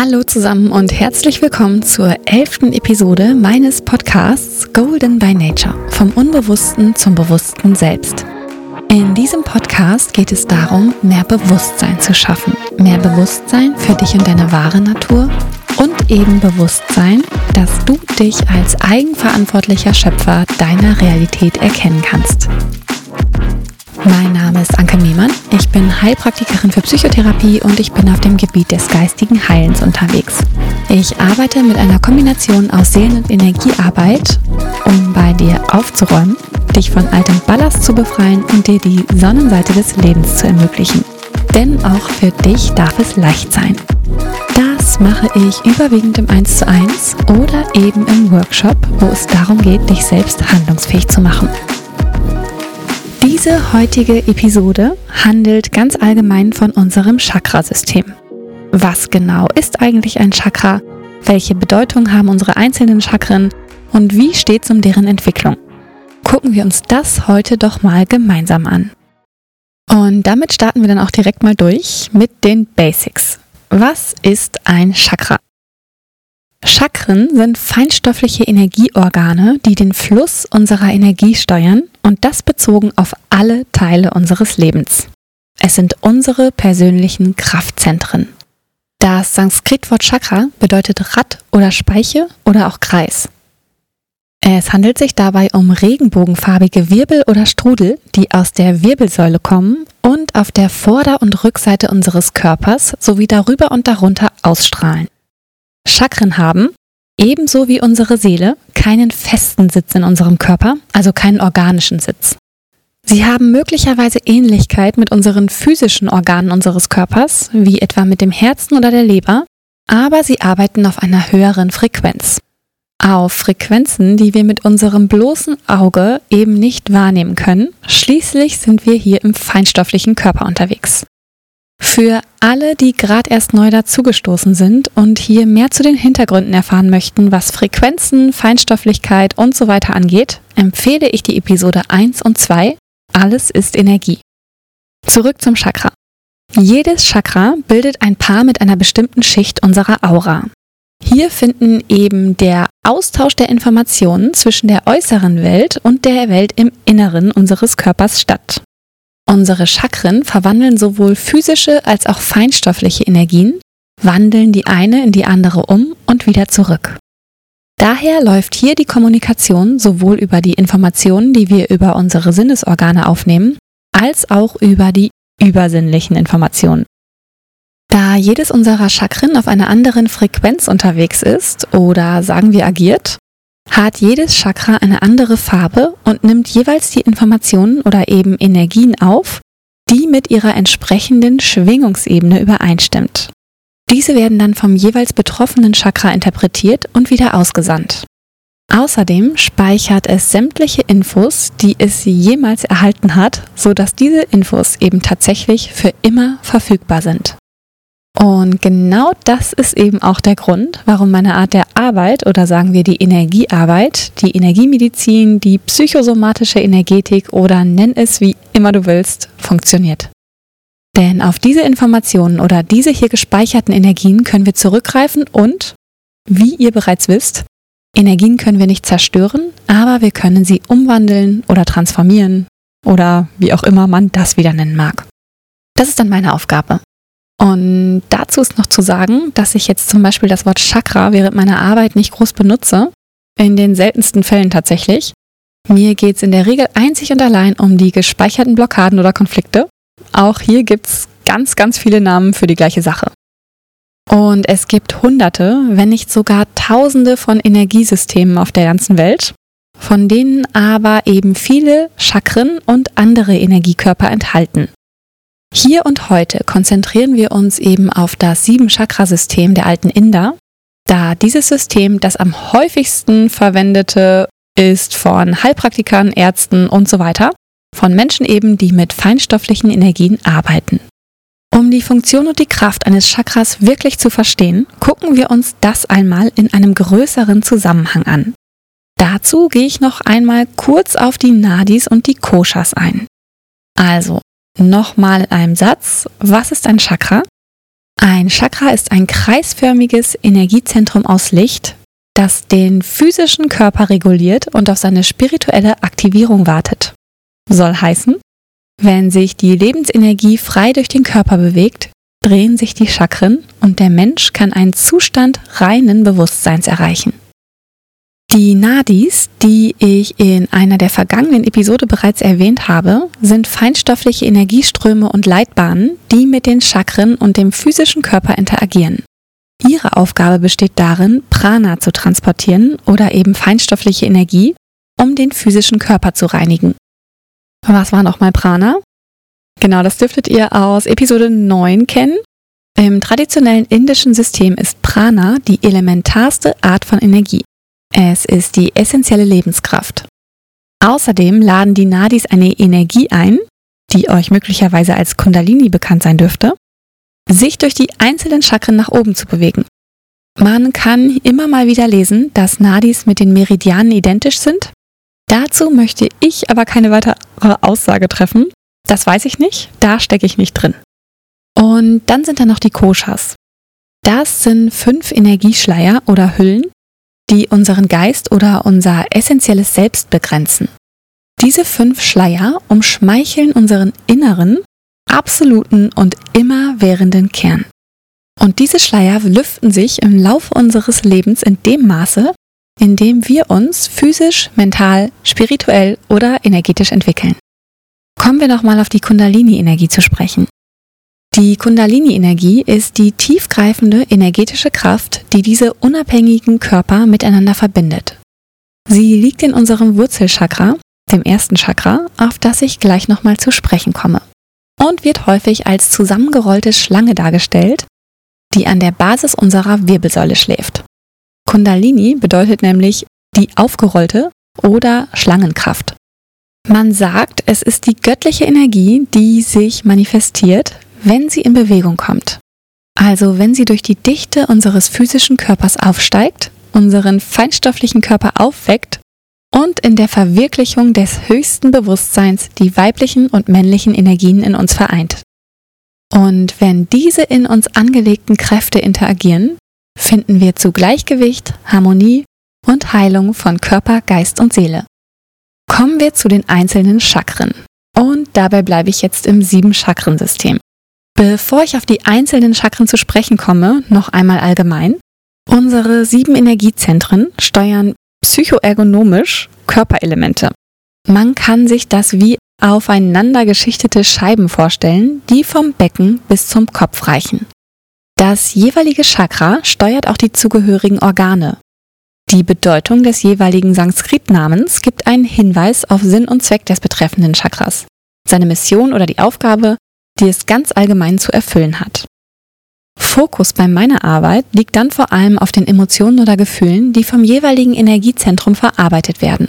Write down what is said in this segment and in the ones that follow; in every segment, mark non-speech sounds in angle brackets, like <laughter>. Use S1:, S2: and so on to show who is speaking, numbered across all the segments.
S1: Hallo zusammen und herzlich willkommen zur elften Episode meines Podcasts Golden by Nature, vom Unbewussten zum bewussten Selbst. In diesem Podcast geht es darum, mehr Bewusstsein zu schaffen. Mehr Bewusstsein für dich und deine wahre Natur und eben Bewusstsein, dass du dich als eigenverantwortlicher Schöpfer deiner Realität erkennen kannst. Mein Name ist Anke Mehmann. Ich bin Heilpraktikerin für Psychotherapie und ich bin auf dem Gebiet des geistigen Heilens unterwegs. Ich arbeite mit einer Kombination aus Seelen- und Energiearbeit, um bei dir aufzuräumen, dich von altem Ballast zu befreien und dir die Sonnenseite des Lebens zu ermöglichen. Denn auch für dich darf es leicht sein. Das mache ich überwiegend im 1 zu 1 oder eben im Workshop, wo es darum geht, dich selbst handlungsfähig zu machen. Diese heutige Episode handelt ganz allgemein von unserem Chakrasystem. Was genau ist eigentlich ein Chakra? Welche Bedeutung haben unsere einzelnen Chakren? Und wie steht es um deren Entwicklung? Gucken wir uns das heute doch mal gemeinsam an. Und damit starten wir dann auch direkt mal durch mit den Basics. Was ist ein Chakra? Chakren sind feinstoffliche Energieorgane, die den Fluss unserer Energie steuern und das bezogen auf alle Teile unseres Lebens. Es sind unsere persönlichen Kraftzentren. Das Sanskritwort Chakra bedeutet Rad oder Speiche oder auch Kreis. Es handelt sich dabei um regenbogenfarbige Wirbel oder Strudel, die aus der Wirbelsäule kommen und auf der Vorder- und Rückseite unseres Körpers sowie darüber und darunter ausstrahlen. Chakren haben, ebenso wie unsere Seele, keinen festen Sitz in unserem Körper, also keinen organischen Sitz. Sie haben möglicherweise Ähnlichkeit mit unseren physischen Organen unseres Körpers, wie etwa mit dem Herzen oder der Leber, aber sie arbeiten auf einer höheren Frequenz. Auf Frequenzen, die wir mit unserem bloßen Auge eben nicht wahrnehmen können. Schließlich sind wir hier im feinstofflichen Körper unterwegs. Für alle, die gerade erst neu dazugestoßen sind und hier mehr zu den Hintergründen erfahren möchten, was Frequenzen, Feinstofflichkeit und so weiter angeht, empfehle ich die Episode 1 und 2 Alles ist Energie. Zurück zum Chakra. Jedes Chakra bildet ein Paar mit einer bestimmten Schicht unserer Aura. Hier finden eben der Austausch der Informationen zwischen der äußeren Welt und der Welt im Inneren unseres Körpers statt. Unsere Chakren verwandeln sowohl physische als auch feinstoffliche Energien, wandeln die eine in die andere um und wieder zurück. Daher läuft hier die Kommunikation sowohl über die Informationen, die wir über unsere Sinnesorgane aufnehmen, als auch über die übersinnlichen Informationen. Da jedes unserer Chakren auf einer anderen Frequenz unterwegs ist oder sagen wir agiert, hat jedes Chakra eine andere Farbe und nimmt jeweils die Informationen oder eben Energien auf, die mit ihrer entsprechenden Schwingungsebene übereinstimmt. Diese werden dann vom jeweils betroffenen Chakra interpretiert und wieder ausgesandt. Außerdem speichert es sämtliche Infos, die es jemals erhalten hat, sodass diese Infos eben tatsächlich für immer verfügbar sind. Und genau das ist eben auch der Grund, warum meine Art der Arbeit oder sagen wir die Energiearbeit, die Energiemedizin, die psychosomatische Energetik oder nenn es wie immer du willst, funktioniert. Denn auf diese Informationen oder diese hier gespeicherten Energien können wir zurückgreifen und, wie ihr bereits wisst, Energien können wir nicht zerstören, aber wir können sie umwandeln oder transformieren oder wie auch immer man das wieder nennen mag. Das ist dann meine Aufgabe. Und dazu ist noch zu sagen, dass ich jetzt zum Beispiel das Wort Chakra während meiner Arbeit nicht groß benutze. In den seltensten Fällen tatsächlich. Mir geht es in der Regel einzig und allein um die gespeicherten Blockaden oder Konflikte. Auch hier gibt es ganz, ganz viele Namen für die gleiche Sache. Und es gibt hunderte, wenn nicht sogar tausende von Energiesystemen auf der ganzen Welt, von denen aber eben viele Chakren und andere Energiekörper enthalten. Hier und heute konzentrieren wir uns eben auf das Sieben-Chakra-System der alten Inder, da dieses System das am häufigsten verwendete ist von Heilpraktikern, Ärzten und so weiter, von Menschen eben, die mit feinstofflichen Energien arbeiten. Um die Funktion und die Kraft eines Chakras wirklich zu verstehen, gucken wir uns das einmal in einem größeren Zusammenhang an. Dazu gehe ich noch einmal kurz auf die Nadis und die Koshas ein. Also, Nochmal in einem Satz. Was ist ein Chakra? Ein Chakra ist ein kreisförmiges Energiezentrum aus Licht, das den physischen Körper reguliert und auf seine spirituelle Aktivierung wartet. Soll heißen, wenn sich die Lebensenergie frei durch den Körper bewegt, drehen sich die Chakren und der Mensch kann einen Zustand reinen Bewusstseins erreichen. Die Nadis, die ich in einer der vergangenen Episode bereits erwähnt habe, sind feinstoffliche Energieströme und Leitbahnen, die mit den Chakren und dem physischen Körper interagieren. Ihre Aufgabe besteht darin, Prana zu transportieren oder eben feinstoffliche Energie, um den physischen Körper zu reinigen. Was war nochmal Prana? Genau, das dürftet ihr aus Episode 9 kennen. Im traditionellen indischen System ist Prana die elementarste Art von Energie. Es ist die essentielle Lebenskraft. Außerdem laden die Nadis eine Energie ein, die euch möglicherweise als Kundalini bekannt sein dürfte, sich durch die einzelnen Chakren nach oben zu bewegen. Man kann immer mal wieder lesen, dass Nadis mit den Meridianen identisch sind. Dazu möchte ich aber keine weitere Aussage treffen. Das weiß ich nicht, da stecke ich nicht drin. Und dann sind da noch die Koshas. Das sind fünf Energieschleier oder Hüllen, die unseren Geist oder unser essentielles Selbst begrenzen. Diese fünf Schleier umschmeicheln unseren inneren, absoluten und immerwährenden Kern. Und diese Schleier lüften sich im Laufe unseres Lebens in dem Maße, in dem wir uns physisch, mental, spirituell oder energetisch entwickeln. Kommen wir nochmal auf die Kundalini-Energie zu sprechen. Die Kundalini-Energie ist die tiefgreifende energetische Kraft, die diese unabhängigen Körper miteinander verbindet. Sie liegt in unserem Wurzelchakra, dem ersten Chakra, auf das ich gleich nochmal zu sprechen komme, und wird häufig als zusammengerollte Schlange dargestellt, die an der Basis unserer Wirbelsäule schläft. Kundalini bedeutet nämlich die aufgerollte oder Schlangenkraft. Man sagt, es ist die göttliche Energie, die sich manifestiert, wenn sie in Bewegung kommt. Also wenn sie durch die Dichte unseres physischen Körpers aufsteigt, unseren feinstofflichen Körper aufweckt und in der Verwirklichung des höchsten Bewusstseins die weiblichen und männlichen Energien in uns vereint. Und wenn diese in uns angelegten Kräfte interagieren, finden wir zu Gleichgewicht, Harmonie und Heilung von Körper, Geist und Seele. Kommen wir zu den einzelnen Chakren. Und dabei bleibe ich jetzt im Sieben-Chakren-System. Bevor ich auf die einzelnen Chakren zu sprechen komme, noch einmal allgemein. Unsere sieben Energiezentren steuern psychoergonomisch Körperelemente. Man kann sich das wie aufeinander geschichtete Scheiben vorstellen, die vom Becken bis zum Kopf reichen. Das jeweilige Chakra steuert auch die zugehörigen Organe. Die Bedeutung des jeweiligen Sanskrit-Namens gibt einen Hinweis auf Sinn und Zweck des betreffenden Chakras, seine Mission oder die Aufgabe, die es ganz allgemein zu erfüllen hat. Fokus bei meiner Arbeit liegt dann vor allem auf den Emotionen oder Gefühlen, die vom jeweiligen Energiezentrum verarbeitet werden.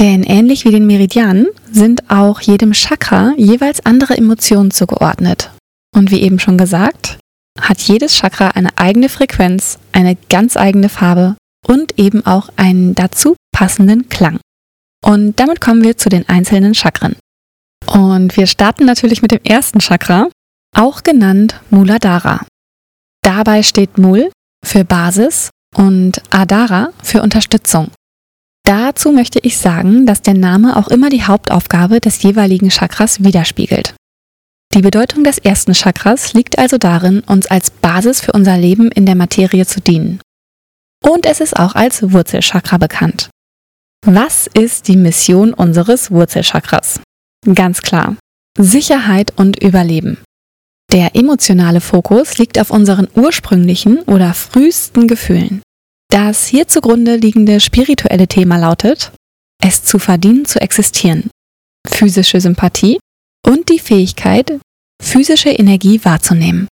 S1: Denn ähnlich wie den Meridianen sind auch jedem Chakra jeweils andere Emotionen zugeordnet. Und wie eben schon gesagt, hat jedes Chakra eine eigene Frequenz, eine ganz eigene Farbe und eben auch einen dazu passenden Klang. Und damit kommen wir zu den einzelnen Chakren. Und wir starten natürlich mit dem ersten Chakra, auch genannt Muladhara. Dabei steht Mul für Basis und Adara für Unterstützung. Dazu möchte ich sagen, dass der Name auch immer die Hauptaufgabe des jeweiligen Chakras widerspiegelt. Die Bedeutung des ersten Chakras liegt also darin, uns als Basis für unser Leben in der Materie zu dienen. Und es ist auch als Wurzelchakra bekannt. Was ist die Mission unseres Wurzelchakras? Ganz klar. Sicherheit und Überleben. Der emotionale Fokus liegt auf unseren ursprünglichen oder frühesten Gefühlen. Das hier zugrunde liegende spirituelle Thema lautet, es zu verdienen zu existieren, physische Sympathie und die Fähigkeit, physische Energie wahrzunehmen.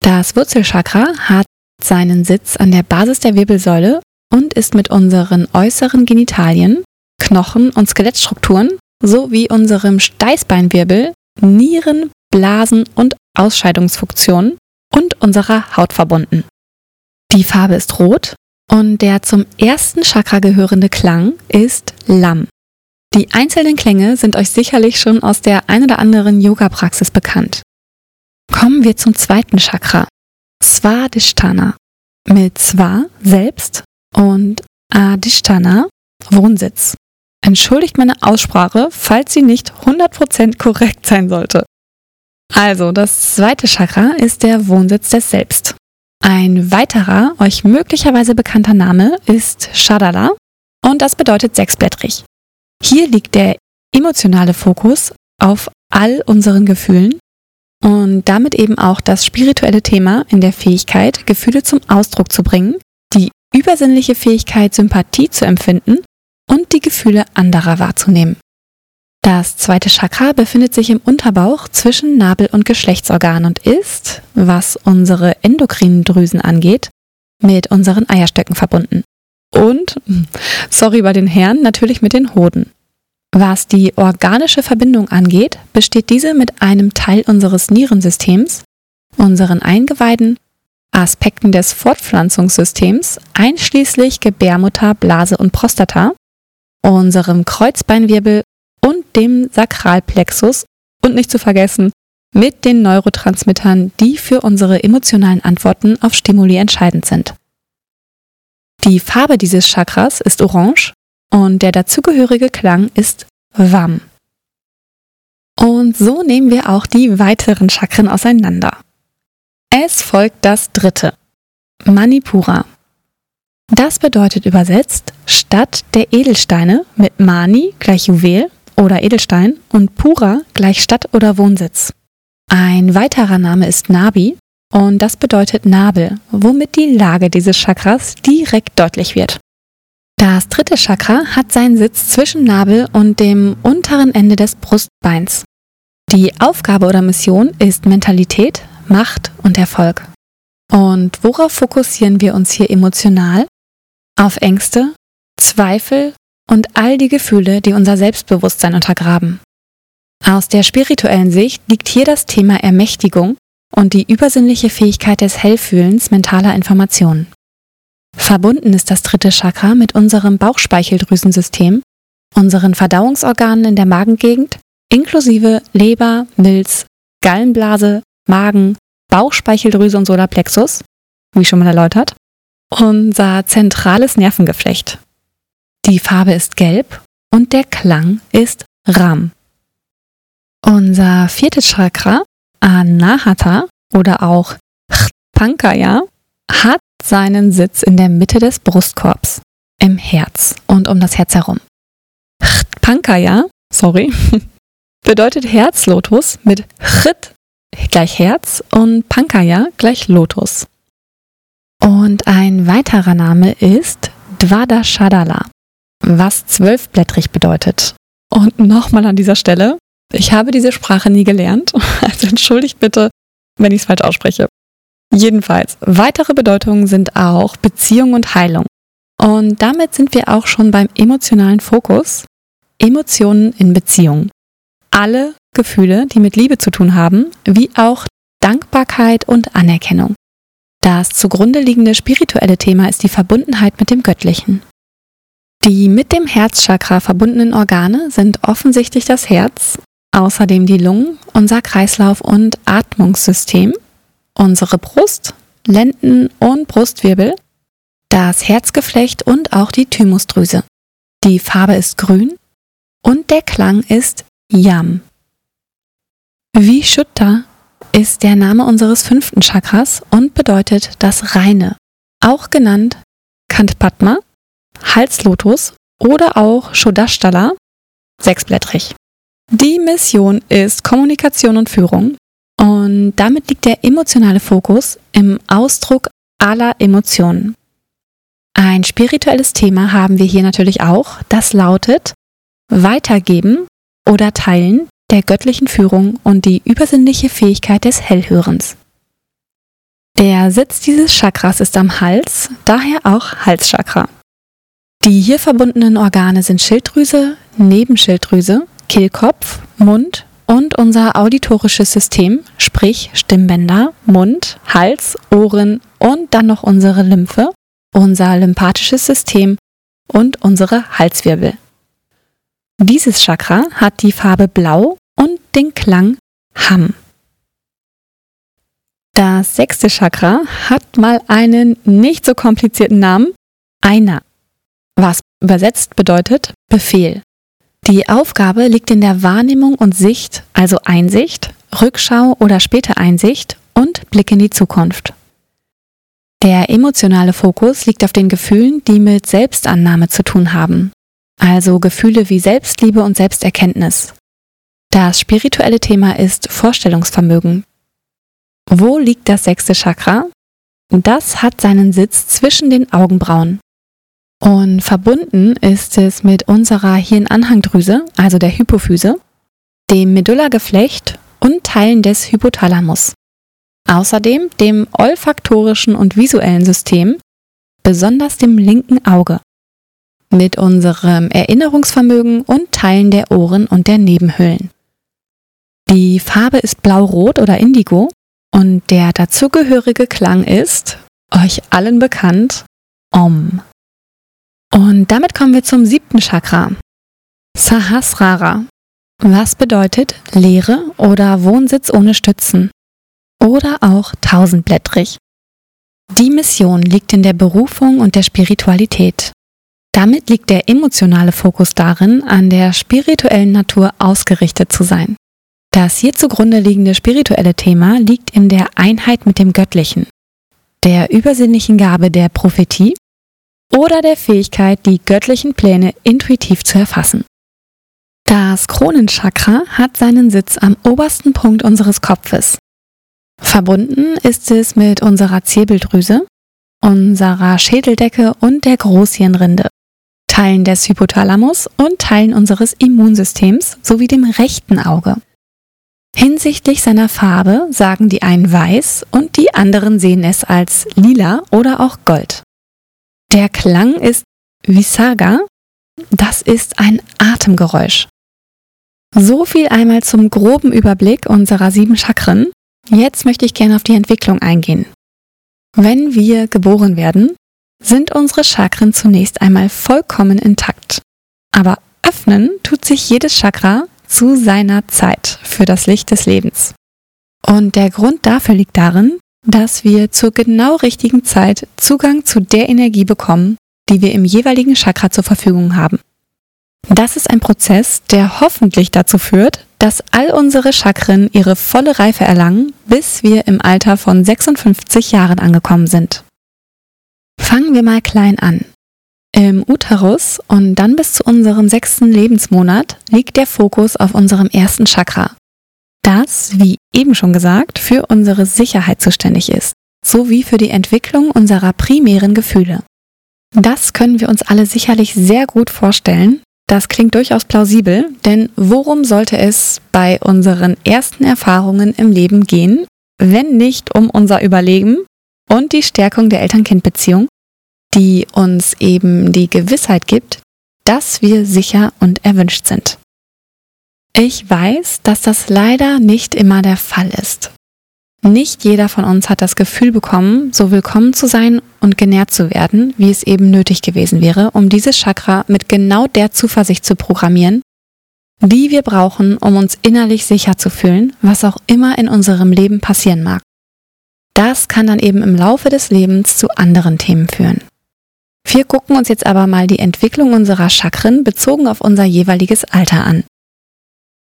S1: Das Wurzelchakra hat seinen Sitz an der Basis der Wirbelsäule und ist mit unseren äußeren Genitalien, Knochen und Skelettstrukturen sowie unserem Steißbeinwirbel, Nieren, Blasen und Ausscheidungsfunktionen und unserer Haut verbunden. Die Farbe ist rot und der zum ersten Chakra gehörende Klang ist Lam. Die einzelnen Klänge sind euch sicherlich schon aus der ein oder anderen Yoga-Praxis bekannt. Kommen wir zum zweiten Chakra, Svadhisthana. Mit Sva selbst und Adhisthana Wohnsitz. Entschuldigt meine Aussprache, falls sie nicht 100% korrekt sein sollte. Also, das zweite Chakra ist der Wohnsitz des Selbst. Ein weiterer, euch möglicherweise bekannter Name ist Shadala und das bedeutet sechsblättrig. Hier liegt der emotionale Fokus auf all unseren Gefühlen und damit eben auch das spirituelle Thema in der Fähigkeit, Gefühle zum Ausdruck zu bringen, die übersinnliche Fähigkeit, Sympathie zu empfinden und die Gefühle anderer wahrzunehmen. Das zweite Chakra befindet sich im Unterbauch zwischen Nabel und Geschlechtsorgan und ist, was unsere endokrinen Drüsen angeht, mit unseren Eierstöcken verbunden. Und, sorry bei den Herren, natürlich mit den Hoden. Was die organische Verbindung angeht, besteht diese mit einem Teil unseres Nierensystems, unseren Eingeweiden, Aspekten des Fortpflanzungssystems, einschließlich Gebärmutter, Blase und Prostata, unserem Kreuzbeinwirbel und dem Sakralplexus und nicht zu vergessen mit den Neurotransmittern, die für unsere emotionalen Antworten auf Stimuli entscheidend sind. Die Farbe dieses Chakras ist orange und der dazugehörige Klang ist Wam. Und so nehmen wir auch die weiteren Chakren auseinander. Es folgt das dritte, Manipura. Das bedeutet übersetzt Stadt der Edelsteine mit Mani gleich Juwel oder Edelstein und Pura gleich Stadt oder Wohnsitz. Ein weiterer Name ist Nabi und das bedeutet Nabel, womit die Lage dieses Chakras direkt deutlich wird. Das dritte Chakra hat seinen Sitz zwischen Nabel und dem unteren Ende des Brustbeins. Die Aufgabe oder Mission ist Mentalität, Macht und Erfolg. Und worauf fokussieren wir uns hier emotional? Auf Ängste, Zweifel und all die Gefühle, die unser Selbstbewusstsein untergraben. Aus der spirituellen Sicht liegt hier das Thema Ermächtigung und die übersinnliche Fähigkeit des Hellfühlens mentaler Informationen. Verbunden ist das dritte Chakra mit unserem Bauchspeicheldrüsensystem, unseren Verdauungsorganen in der Magengegend, inklusive Leber, Milz, Gallenblase, Magen, Bauchspeicheldrüse und Solarplexus, wie schon mal erläutert, unser zentrales Nervengeflecht. Die Farbe ist gelb und der Klang ist Ram. Unser viertes Chakra, Anahata oder auch Pankaya, hat seinen Sitz in der Mitte des Brustkorbs, im Herz und um das Herz herum. Pankaya, sorry, <laughs> bedeutet Herzlotus mit Chit gleich Herz und Pankaya gleich Lotus. Und ein weiterer Name ist Dvadashadala, was zwölfblättrig bedeutet. Und nochmal an dieser Stelle, ich habe diese Sprache nie gelernt, <laughs> also entschuldigt bitte, wenn ich es falsch ausspreche. Jedenfalls, weitere Bedeutungen sind auch Beziehung und Heilung. Und damit sind wir auch schon beim emotionalen Fokus. Emotionen in Beziehung. Alle Gefühle, die mit Liebe zu tun haben, wie auch Dankbarkeit und Anerkennung. Das zugrunde liegende spirituelle Thema ist die Verbundenheit mit dem Göttlichen. Die mit dem Herzchakra verbundenen Organe sind offensichtlich das Herz, außerdem die Lungen, unser Kreislauf und Atmungssystem, unsere Brust, Lenden- und Brustwirbel, das Herzgeflecht und auch die Thymusdrüse. Die Farbe ist grün und der Klang ist Yam. Vishuddha ist der Name unseres fünften Chakras und bedeutet das Reine, auch genannt Kantpadma, Halslotus oder auch Shodashtala, sechsblättrig. Die Mission ist Kommunikation und Führung und damit liegt der emotionale Fokus im Ausdruck aller Emotionen. Ein spirituelles Thema haben wir hier natürlich auch, das lautet Weitergeben oder Teilen der göttlichen Führung und die übersinnliche Fähigkeit des Hellhörens. Der Sitz dieses Chakras ist am Hals, daher auch Halschakra. Die hier verbundenen Organe sind Schilddrüse, Nebenschilddrüse, Kehlkopf, Mund und unser auditorisches System, sprich Stimmbänder, Mund, Hals, Ohren und dann noch unsere Lymphe, unser lymphatisches System und unsere Halswirbel. Dieses Chakra hat die Farbe Blau den Klang Ham. Das sechste Chakra hat mal einen nicht so komplizierten Namen, Einer, was übersetzt bedeutet Befehl. Die Aufgabe liegt in der Wahrnehmung und Sicht, also Einsicht, Rückschau oder späte Einsicht und Blick in die Zukunft. Der emotionale Fokus liegt auf den Gefühlen, die mit Selbstannahme zu tun haben, also Gefühle wie Selbstliebe und Selbsterkenntnis. Das spirituelle Thema ist Vorstellungsvermögen. Wo liegt das sechste Chakra? Das hat seinen Sitz zwischen den Augenbrauen. Und verbunden ist es mit unserer Hirnanhangdrüse, also der Hypophyse, dem Medullageflecht und Teilen des Hypothalamus. Außerdem dem olfaktorischen und visuellen System, besonders dem linken Auge, mit unserem Erinnerungsvermögen und Teilen der Ohren und der Nebenhöhlen. Die Farbe ist blau-rot oder indigo und der dazugehörige Klang ist, euch allen bekannt, Om. Und damit kommen wir zum siebten Chakra. Sahasrara. Was bedeutet Leere oder Wohnsitz ohne Stützen? Oder auch tausendblättrig. Die Mission liegt in der Berufung und der Spiritualität. Damit liegt der emotionale Fokus darin, an der spirituellen Natur ausgerichtet zu sein. Das hier zugrunde liegende spirituelle Thema liegt in der Einheit mit dem Göttlichen, der übersinnlichen Gabe der Prophetie oder der Fähigkeit, die göttlichen Pläne intuitiv zu erfassen. Das Kronenchakra hat seinen Sitz am obersten Punkt unseres Kopfes. Verbunden ist es mit unserer Zirbeldrüse, unserer Schädeldecke und der Großhirnrinde, Teilen des Hypothalamus und Teilen unseres Immunsystems sowie dem rechten Auge. Hinsichtlich seiner Farbe sagen die einen weiß und die anderen sehen es als lila oder auch gold. Der Klang ist Visaga. Das ist ein Atemgeräusch. So viel einmal zum groben Überblick unserer sieben Chakren. Jetzt möchte ich gerne auf die Entwicklung eingehen. Wenn wir geboren werden, sind unsere Chakren zunächst einmal vollkommen intakt. Aber öffnen tut sich jedes Chakra zu seiner Zeit für das Licht des Lebens. Und der Grund dafür liegt darin, dass wir zur genau richtigen Zeit Zugang zu der Energie bekommen, die wir im jeweiligen Chakra zur Verfügung haben. Das ist ein Prozess, der hoffentlich dazu führt, dass all unsere Chakren ihre volle Reife erlangen, bis wir im Alter von 56 Jahren angekommen sind. Fangen wir mal klein an. Im Uterus und dann bis zu unserem sechsten Lebensmonat liegt der Fokus auf unserem ersten Chakra, das, wie eben schon gesagt, für unsere Sicherheit zuständig ist, sowie für die Entwicklung unserer primären Gefühle. Das können wir uns alle sicherlich sehr gut vorstellen. Das klingt durchaus plausibel, denn worum sollte es bei unseren ersten Erfahrungen im Leben gehen, wenn nicht um unser Überleben und die Stärkung der Eltern-Kind-Beziehung, die uns eben die Gewissheit gibt, dass wir sicher und erwünscht sind. Ich weiß, dass das leider nicht immer der Fall ist. Nicht jeder von uns hat das Gefühl bekommen, so willkommen zu sein und genährt zu werden, wie es eben nötig gewesen wäre, um dieses Chakra mit genau der Zuversicht zu programmieren, die wir brauchen, um uns innerlich sicher zu fühlen, was auch immer in unserem Leben passieren mag. Das kann dann eben im Laufe des Lebens zu anderen Themen führen. Wir gucken uns jetzt aber mal die Entwicklung unserer Chakren bezogen auf unser jeweiliges Alter an.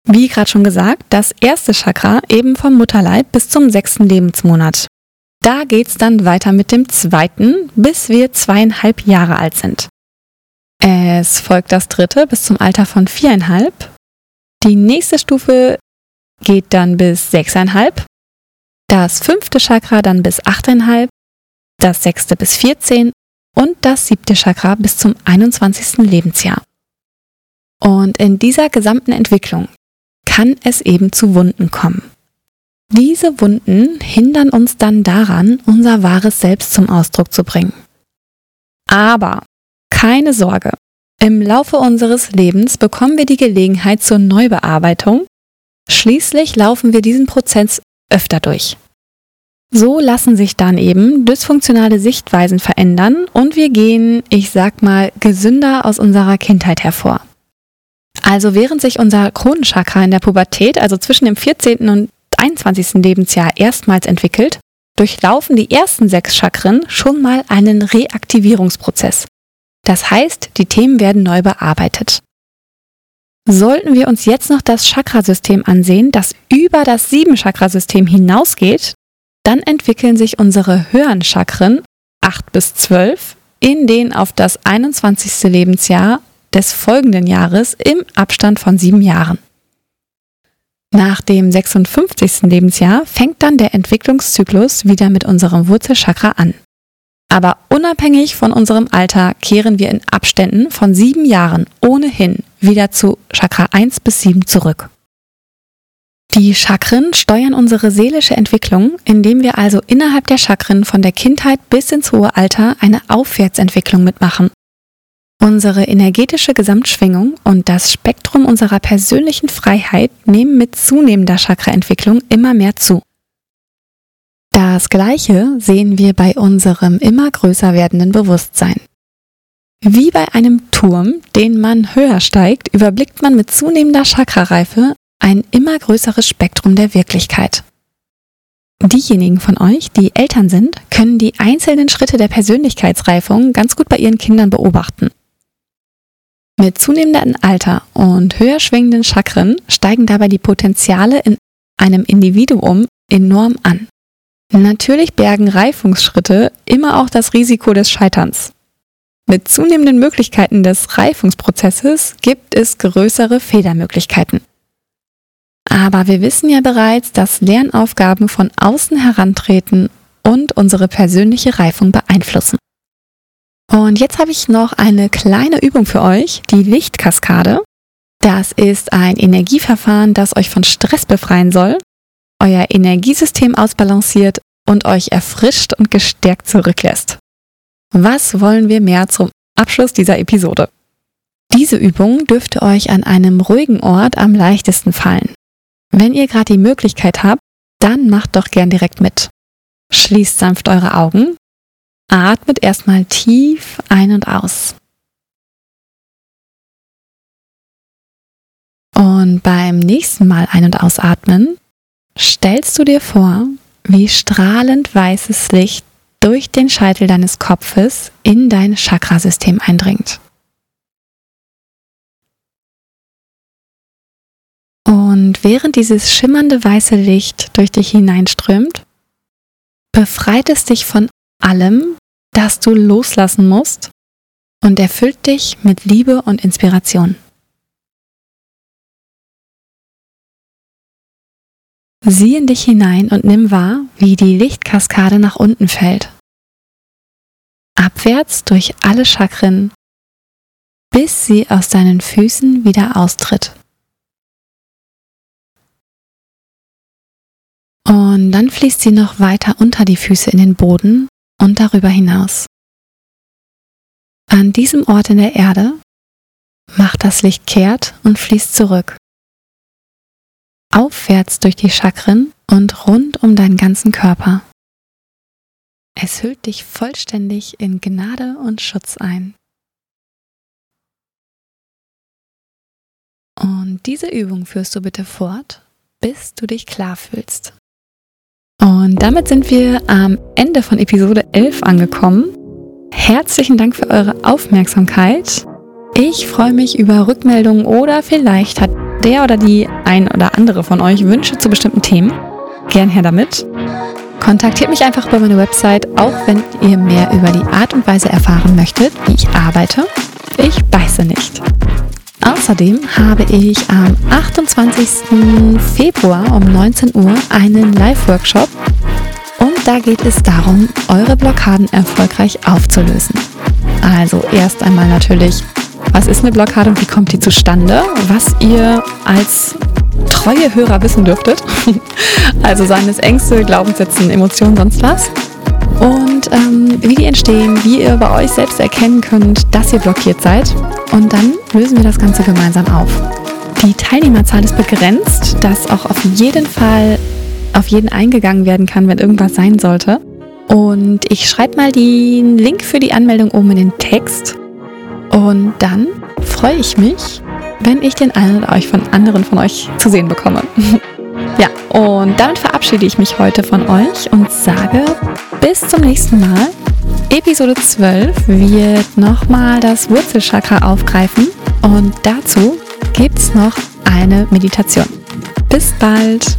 S1: Wie gerade schon gesagt, das erste Chakra eben vom Mutterleib bis zum sechsten Lebensmonat. Da geht's dann weiter mit dem zweiten, bis wir zweieinhalb Jahre alt sind. Es folgt das dritte bis zum Alter von viereinhalb. Die nächste Stufe geht dann bis sechseinhalb. Das fünfte Chakra dann bis achteinhalb. Das sechste bis vierzehn und das siebte Chakra bis zum 21. Lebensjahr. Und in dieser gesamten Entwicklung kann es eben zu Wunden kommen. Diese Wunden hindern uns dann daran, unser wahres Selbst zum Ausdruck zu bringen. Aber keine Sorge, im Laufe unseres Lebens bekommen wir die Gelegenheit zur Neubearbeitung. Schließlich laufen wir diesen Prozess öfter durch. So lassen sich dann eben dysfunktionale Sichtweisen verändern und wir gehen, ich sag mal, gesünder aus unserer Kindheit hervor. Also während sich unser Kronenchakra in der Pubertät, also zwischen dem 14. und 21. Lebensjahr erstmals entwickelt, durchlaufen die ersten sechs Chakren schon mal einen Reaktivierungsprozess. Das heißt, die Themen werden neu bearbeitet. Sollten wir uns jetzt noch das Chakrasystem ansehen, das über das Sieben-Chakrasystem hinausgeht, dann entwickeln sich unsere höheren Chakren 8 bis 12 in den auf das 21. Lebensjahr des folgenden Jahres im Abstand von sieben Jahren. Nach dem 56. Lebensjahr fängt dann der Entwicklungszyklus wieder mit unserem Wurzelchakra an. Aber unabhängig von unserem Alter kehren wir in Abständen von sieben Jahren ohnehin wieder zu Chakra 1 bis 7 zurück. Die Chakren steuern unsere seelische Entwicklung, indem wir also innerhalb der Chakren von der Kindheit bis ins hohe Alter eine Aufwärtsentwicklung mitmachen. Unsere energetische Gesamtschwingung und das Spektrum unserer persönlichen Freiheit nehmen mit zunehmender Chakraentwicklung immer mehr zu. Das Gleiche sehen wir bei unserem immer größer werdenden Bewusstsein. Wie bei einem Turm, den man höher steigt, überblickt man mit zunehmender Chakrareife ein immer größeres Spektrum der Wirklichkeit. Diejenigen von euch, die Eltern sind, können die einzelnen Schritte der Persönlichkeitsreifung ganz gut bei ihren Kindern beobachten. Mit zunehmendem Alter und höher schwingenden Chakren steigen dabei die Potenziale in einem Individuum enorm an. Natürlich bergen Reifungsschritte immer auch das Risiko des Scheiterns. Mit zunehmenden Möglichkeiten des Reifungsprozesses gibt es größere Fehlermöglichkeiten. Aber wir wissen ja bereits, dass Lernaufgaben von außen herantreten und unsere persönliche Reifung beeinflussen. Und jetzt habe ich noch eine kleine Übung für euch, die Lichtkaskade. Das ist ein Energieverfahren, das euch von Stress befreien soll, euer Energiesystem ausbalanciert und euch erfrischt und gestärkt zurücklässt. Was wollen wir mehr zum Abschluss dieser Episode? Diese Übung dürfte euch an einem ruhigen Ort am leichtesten fallen. Wenn ihr gerade die Möglichkeit habt, dann macht doch gern direkt mit. Schließt sanft eure Augen Atmet erstmal tief ein und aus. Und beim nächsten Mal ein- und ausatmen stellst du dir vor, wie strahlend weißes Licht durch den Scheitel deines Kopfes in dein Chakrasystem eindringt. Und während dieses schimmernde weiße Licht durch dich hineinströmt, befreit es dich von allem, das du loslassen musst und erfüllt dich mit Liebe und Inspiration. Sieh in dich hinein und nimm wahr, wie die Lichtkaskade nach unten fällt. Abwärts durch alle Chakren, bis sie aus deinen Füßen wieder austritt. Dann fließt sie noch weiter unter die Füße in den Boden und darüber hinaus. An diesem Ort in der Erde macht das Licht kehrt und fließt zurück. Aufwärts durch die Chakren und rund um deinen ganzen Körper. Es hüllt dich vollständig in Gnade und Schutz ein. Und diese Übung führst du bitte fort, bis du dich klar fühlst. Und damit sind wir am Ende von Episode 11 angekommen. Herzlichen Dank für eure Aufmerksamkeit. Ich freue mich über Rückmeldungen oder vielleicht hat der oder die ein oder andere von euch Wünsche zu bestimmten Themen. Gern her damit. Kontaktiert mich einfach über meine Website, auch wenn ihr mehr über die Art und Weise erfahren möchtet, wie ich arbeite. Ich beiße nicht. Außerdem habe ich am 28. Februar um 19 Uhr einen Live-Workshop und da geht es darum, eure Blockaden erfolgreich aufzulösen. Also erst einmal natürlich, was ist eine Blockade und wie kommt die zustande? Was ihr als treue Hörer wissen dürftet. <laughs> Also seien es Ängste, Glaubenssätze, Emotionen, sonst was und ähm, wie die entstehen, wie ihr bei euch selbst erkennen könnt, dass ihr blockiert seid. Und dann lösen wir das Ganze gemeinsam auf. Die Teilnehmerzahl ist begrenzt, dass auch auf jeden Fall auf jeden eingegangen werden kann, wenn irgendwas sein sollte. Und ich schreibe mal den Link für die Anmeldung oben in den Text. Und dann freue ich mich, wenn ich den einen oder euch von anderen von euch zu sehen bekomme. <laughs> Ja, und damit verabschiede ich mich heute von euch und sage bis zum nächsten Mal. Episode 12 wird nochmal das Wurzelchakra aufgreifen und dazu gibt es noch eine Meditation. Bis bald!